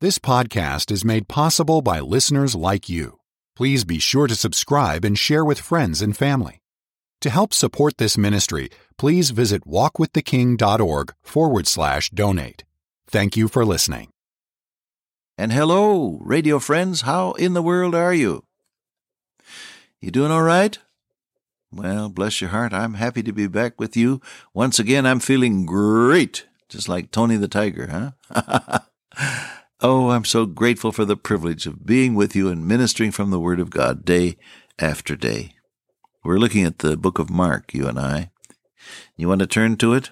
This podcast is made possible by listeners like you. Please be sure to subscribe and share with friends and family. To help support this ministry, please visit walkwiththeking.org forward slash donate. Thank you for listening. And hello, radio friends. How in the world are you? You doing all right? Well, bless your heart. I'm happy to be back with you. Once again, I'm feeling great, just like Tony the Tiger, huh? oh, I'm so grateful for the privilege of being with you and ministering from the Word of God day after day. We're looking at the book of Mark, you and I. You want to turn to it?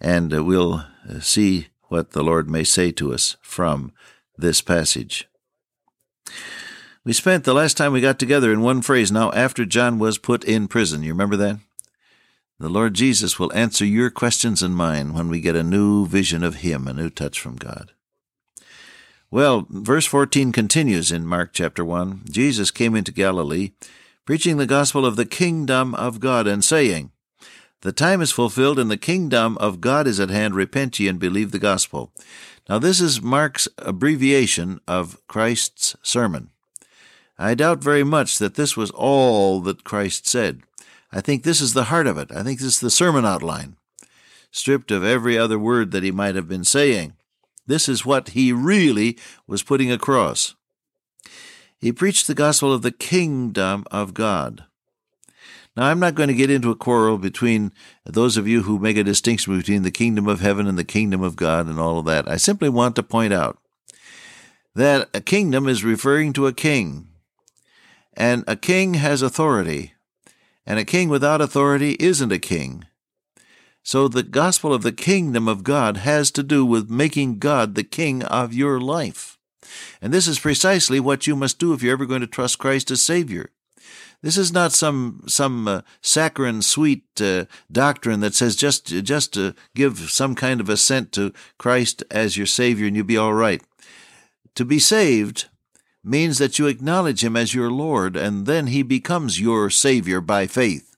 And uh, we'll uh, see what the Lord may say to us from this passage. We spent the last time we got together in one phrase now after John was put in prison. You remember that? The Lord Jesus will answer your questions and mine when we get a new vision of Him, a new touch from God. Well, verse 14 continues in Mark chapter 1. Jesus came into Galilee, preaching the gospel of the kingdom of God, and saying, The time is fulfilled, and the kingdom of God is at hand. Repent ye and believe the gospel. Now, this is Mark's abbreviation of Christ's sermon. I doubt very much that this was all that Christ said. I think this is the heart of it. I think this is the sermon outline, stripped of every other word that he might have been saying. This is what he really was putting across. He preached the gospel of the kingdom of God. Now, I'm not going to get into a quarrel between those of you who make a distinction between the kingdom of heaven and the kingdom of God and all of that. I simply want to point out that a kingdom is referring to a king. And a king has authority, and a king without authority isn't a king. So the gospel of the kingdom of God has to do with making God the king of your life. And this is precisely what you must do if you're ever going to trust Christ as Savior. This is not some some uh, saccharine sweet uh, doctrine that says just just to give some kind of assent to Christ as your Savior and you'll be all right. To be saved means that you acknowledge him as your Lord, and then he becomes your Savior by faith.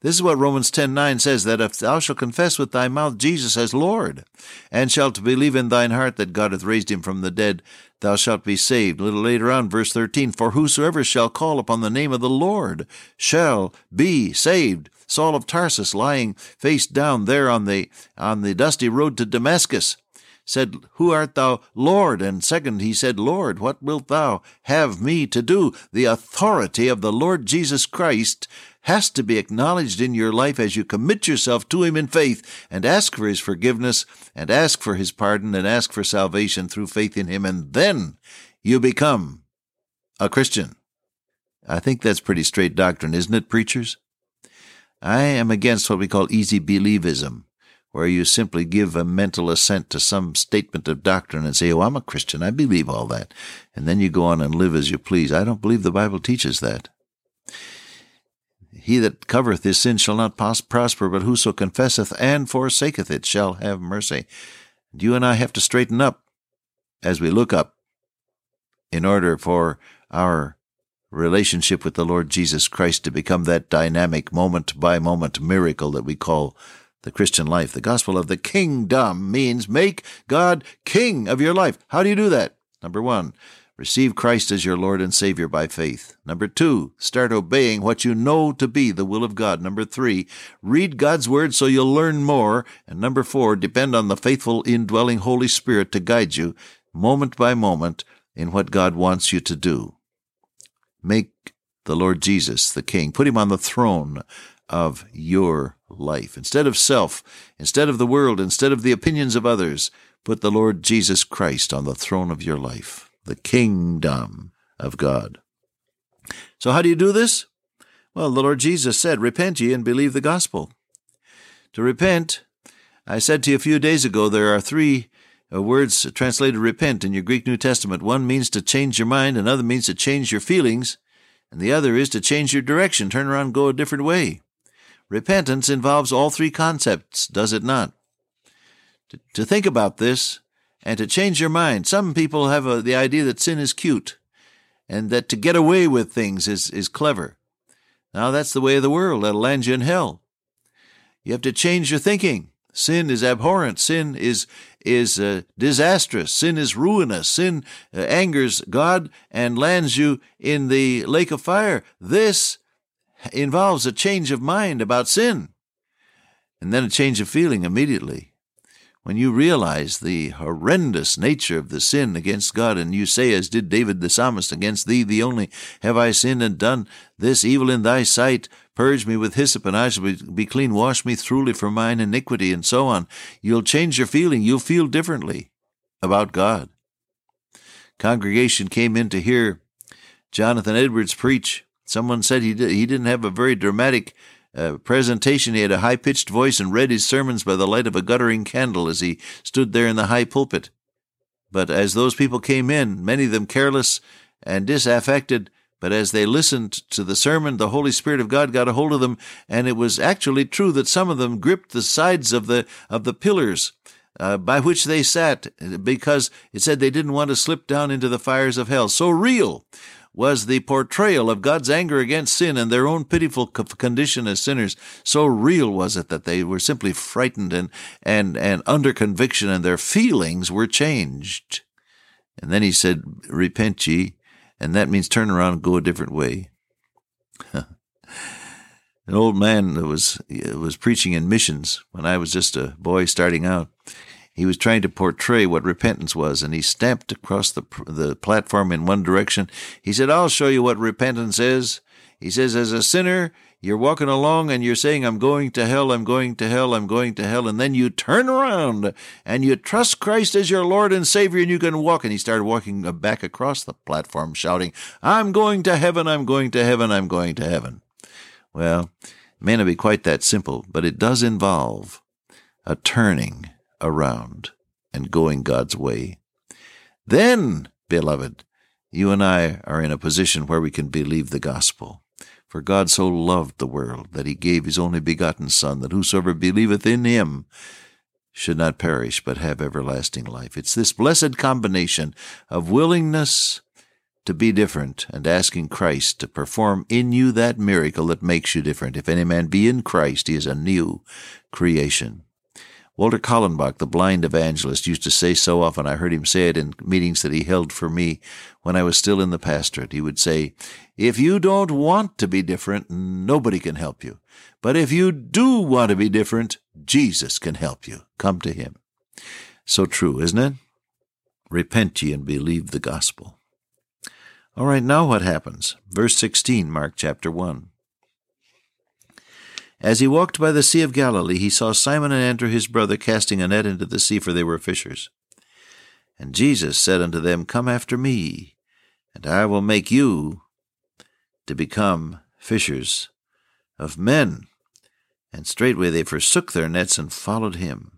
This is what Romans 10:9 says that if thou shalt confess with thy mouth Jesus as Lord, and shalt believe in thine heart that God hath raised him from the dead, thou shalt be saved. A little later on, verse 13, for whosoever shall call upon the name of the Lord shall be saved. Saul of Tarsus, lying face down there on the on the dusty road to Damascus, said, Who art thou, Lord? And second, he said, Lord, what wilt thou have me to do? The authority of the Lord Jesus Christ has to be acknowledged in your life as you commit yourself to Him in faith and ask for His forgiveness and ask for His pardon and ask for salvation through faith in Him, and then you become a Christian. I think that's pretty straight doctrine, isn't it, preachers? I am against what we call easy believism where you simply give a mental assent to some statement of doctrine and say, Oh, I'm a Christian. I believe all that. And then you go on and live as you please. I don't believe the Bible teaches that. He that covereth his sin shall not prosper, but whoso confesseth and forsaketh it shall have mercy. And you and I have to straighten up as we look up in order for our relationship with the Lord Jesus Christ to become that dynamic moment by moment miracle that we call the Christian life. The gospel of the kingdom means make God king of your life. How do you do that? Number one, receive Christ as your Lord and Savior by faith. Number two, start obeying what you know to be the will of God. Number three, read God's Word so you'll learn more. And number four, depend on the faithful indwelling Holy Spirit to guide you moment by moment in what God wants you to do. Make the Lord Jesus the King. Put him on the throne of your life. Instead of self, instead of the world, instead of the opinions of others, put the Lord Jesus Christ on the throne of your life, the kingdom of God. So, how do you do this? Well, the Lord Jesus said, Repent ye and believe the gospel. To repent, I said to you a few days ago, there are three uh, words translated repent in your Greek New Testament. One means to change your mind, another means to change your feelings, and the other is to change your direction, turn around, go a different way. Repentance involves all three concepts, does it not? To, to think about this and to change your mind. Some people have a, the idea that sin is cute and that to get away with things is, is clever. Now, that's the way of the world. That'll land you in hell. You have to change your thinking. Sin is abhorrent. Sin is is uh, disastrous. Sin is ruinous. Sin uh, angers God and lands you in the lake of fire. This involves a change of mind about sin, and then a change of feeling immediately. When you realize the horrendous nature of the sin against God, and you say, as did David the psalmist, Against thee, the only, have I sinned and done this evil in thy sight. Purge me with hyssop, and I shall be clean. Wash me thoroughly from mine iniquity, and so on. You'll change your feeling. You'll feel differently about God. Congregation came in to hear Jonathan Edwards preach. Someone said he, did, he didn't have a very dramatic uh, presentation, he had a high pitched voice and read his sermons by the light of a guttering candle as he stood there in the high pulpit. But as those people came in, many of them careless and disaffected, but as they listened to the sermon, the Holy Spirit of God got a hold of them, and it was actually true that some of them gripped the sides of the of the pillars uh, by which they sat, because it said they didn't want to slip down into the fires of hell. So real was the portrayal of God's anger against sin and their own pitiful condition as sinners. So real was it that they were simply frightened and, and, and under conviction and their feelings were changed. And then he said, repent ye, and that means turn around and go a different way. An old man that was, was preaching in missions when I was just a boy starting out he was trying to portray what repentance was, and he stamped across the, the platform in one direction. He said, I'll show you what repentance is. He says, as a sinner, you're walking along and you're saying, I'm going to hell, I'm going to hell, I'm going to hell. And then you turn around and you trust Christ as your Lord and Savior and you can walk. And he started walking back across the platform shouting, I'm going to heaven, I'm going to heaven, I'm going to heaven. Well, it may not be quite that simple, but it does involve a turning around and going God's way. Then, beloved, you and I are in a position where we can believe the gospel. For God so loved the world that he gave his only begotten Son, that whosoever believeth in him should not perish, but have everlasting life. It's this blessed combination of willingness to be different and asking Christ to perform in you that miracle that makes you different. If any man be in Christ, he is a new creation. Walter Kallenbach, the blind evangelist, used to say so often. I heard him say it in meetings that he held for me when I was still in the pastorate. He would say, If you don't want to be different, nobody can help you. But if you do want to be different, Jesus can help you. Come to him. So true, isn't it? Repent ye and believe the gospel. All right, now what happens? Verse 16, Mark chapter 1. As he walked by the Sea of Galilee, he saw Simon and Andrew his brother casting a net into the sea, for they were fishers. And Jesus said unto them, Come after me, and I will make you to become fishers of men. And straightway they forsook their nets and followed him.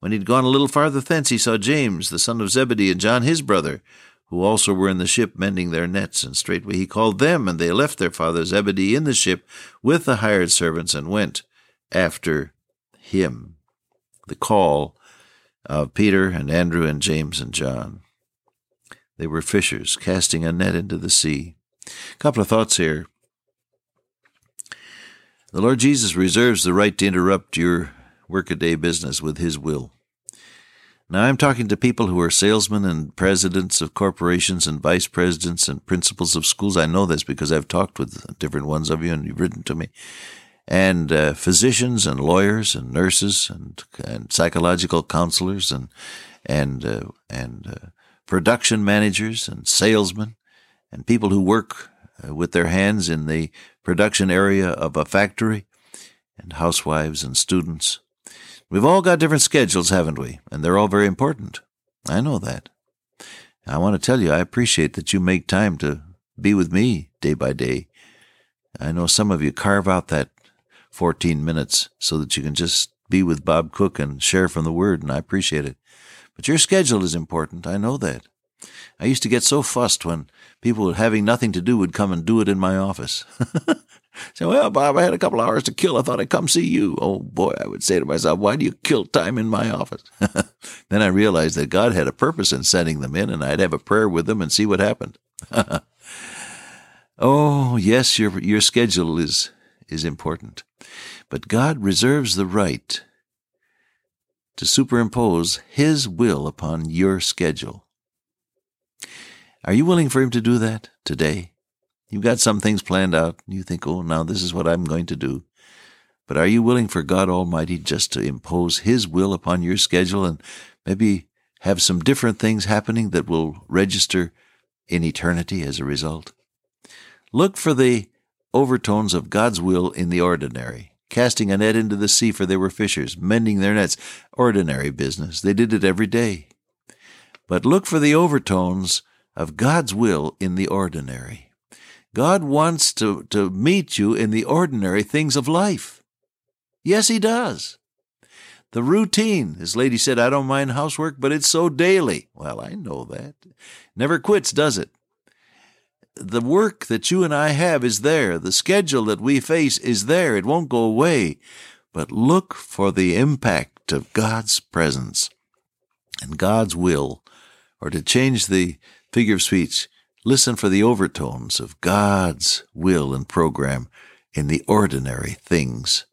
When he had gone a little farther thence, he saw James, the son of Zebedee, and John his brother, who also were in the ship mending their nets. And straightway he called them, and they left their father Zebedee in the ship with the hired servants and went after him. The call of Peter and Andrew and James and John. They were fishers, casting a net into the sea. A couple of thoughts here. The Lord Jesus reserves the right to interrupt your workaday business with His will. Now, I'm talking to people who are salesmen and presidents of corporations and vice presidents and principals of schools. I know this because I've talked with different ones of you and you've written to me. And uh, physicians and lawyers and nurses and, and psychological counselors and and uh, and uh, production managers and salesmen and people who work uh, with their hands in the production area of a factory and housewives and students We've all got different schedules, haven't we? And they're all very important. I know that. I want to tell you, I appreciate that you make time to be with me day by day. I know some of you carve out that 14 minutes so that you can just be with Bob Cook and share from the Word, and I appreciate it. But your schedule is important. I know that. I used to get so fussed when people having nothing to do would come and do it in my office. Say, well, Bob, I had a couple hours to kill. I thought I'd come see you. Oh boy, I would say to myself, why do you kill time in my office? then I realized that God had a purpose in sending them in, and I'd have a prayer with them and see what happened. oh, yes, your your schedule is is important, but God reserves the right to superimpose His will upon your schedule. Are you willing for Him to do that today? You've got some things planned out. You think, oh, now this is what I'm going to do. But are you willing for God Almighty just to impose His will upon your schedule and maybe have some different things happening that will register in eternity as a result? Look for the overtones of God's will in the ordinary. Casting a net into the sea, for they were fishers, mending their nets. Ordinary business. They did it every day. But look for the overtones of God's will in the ordinary. God wants to, to meet you in the ordinary things of life. Yes, He does. The routine, His lady said, I don't mind housework, but it's so daily. Well, I know that. Never quits, does it? the work that you and I have is there. The schedule that we face is there. It won't go away. But look for the impact of God's presence and God's will, or to change the figure of speech, listen for the overtones of God's will and program in the ordinary things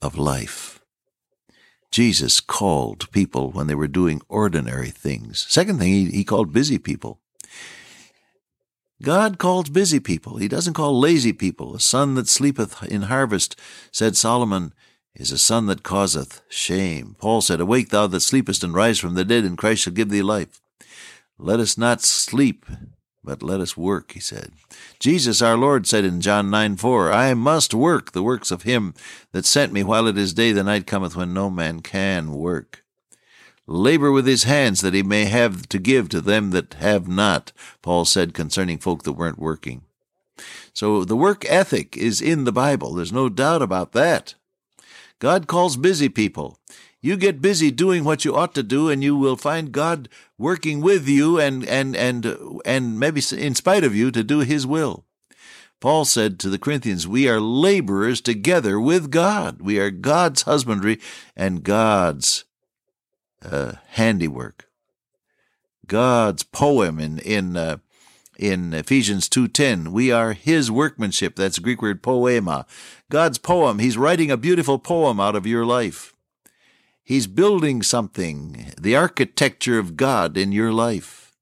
of life. Jesus called people when they were doing ordinary things. Second thing, he, he called busy people. God calls busy people. He doesn't call lazy people. A son that sleepeth in harvest, said Solomon, is a son that causeth shame. Paul said, Awake thou that sleepest, and rise from the dead, and Christ shall give thee life. Let us not sleep, but let us work, he said. Jesus our Lord said in John 9 4, I must work the works of him that sent me while it is day, the night cometh when no man can work labor with his hands that he may have to give to them that have not, Paul said concerning folk that weren't working. So the work ethic is in the Bible. There's no doubt about that. God calls busy people. You get busy doing what you ought to do, and you will find God working with you and, and, and, and maybe in spite of you to do his will. Paul said to the Corinthians, We are laborers together with God. We are God's husbandry and God's uh, handiwork. God's poem in in uh, in Ephesians 2:10, we are his workmanship. That's Greek word poema. God's poem. He's writing a beautiful poem out of your life. He's building something, the architecture of God in your life.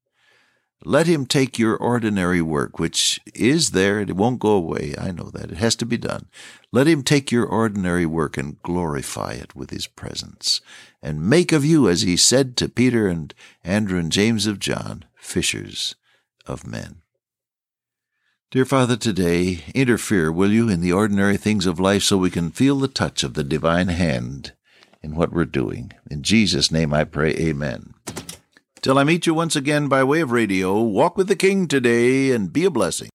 Let him take your ordinary work, which is there, and it won't go away. I know that. It has to be done. Let him take your ordinary work and glorify it with his presence, and make of you, as he said to Peter and Andrew and James of John, fishers of men. Dear Father, today, interfere, will you, in the ordinary things of life so we can feel the touch of the divine hand in what we're doing. In Jesus' name I pray, amen. Till I meet you once again by way of radio, walk with the King today and be a blessing.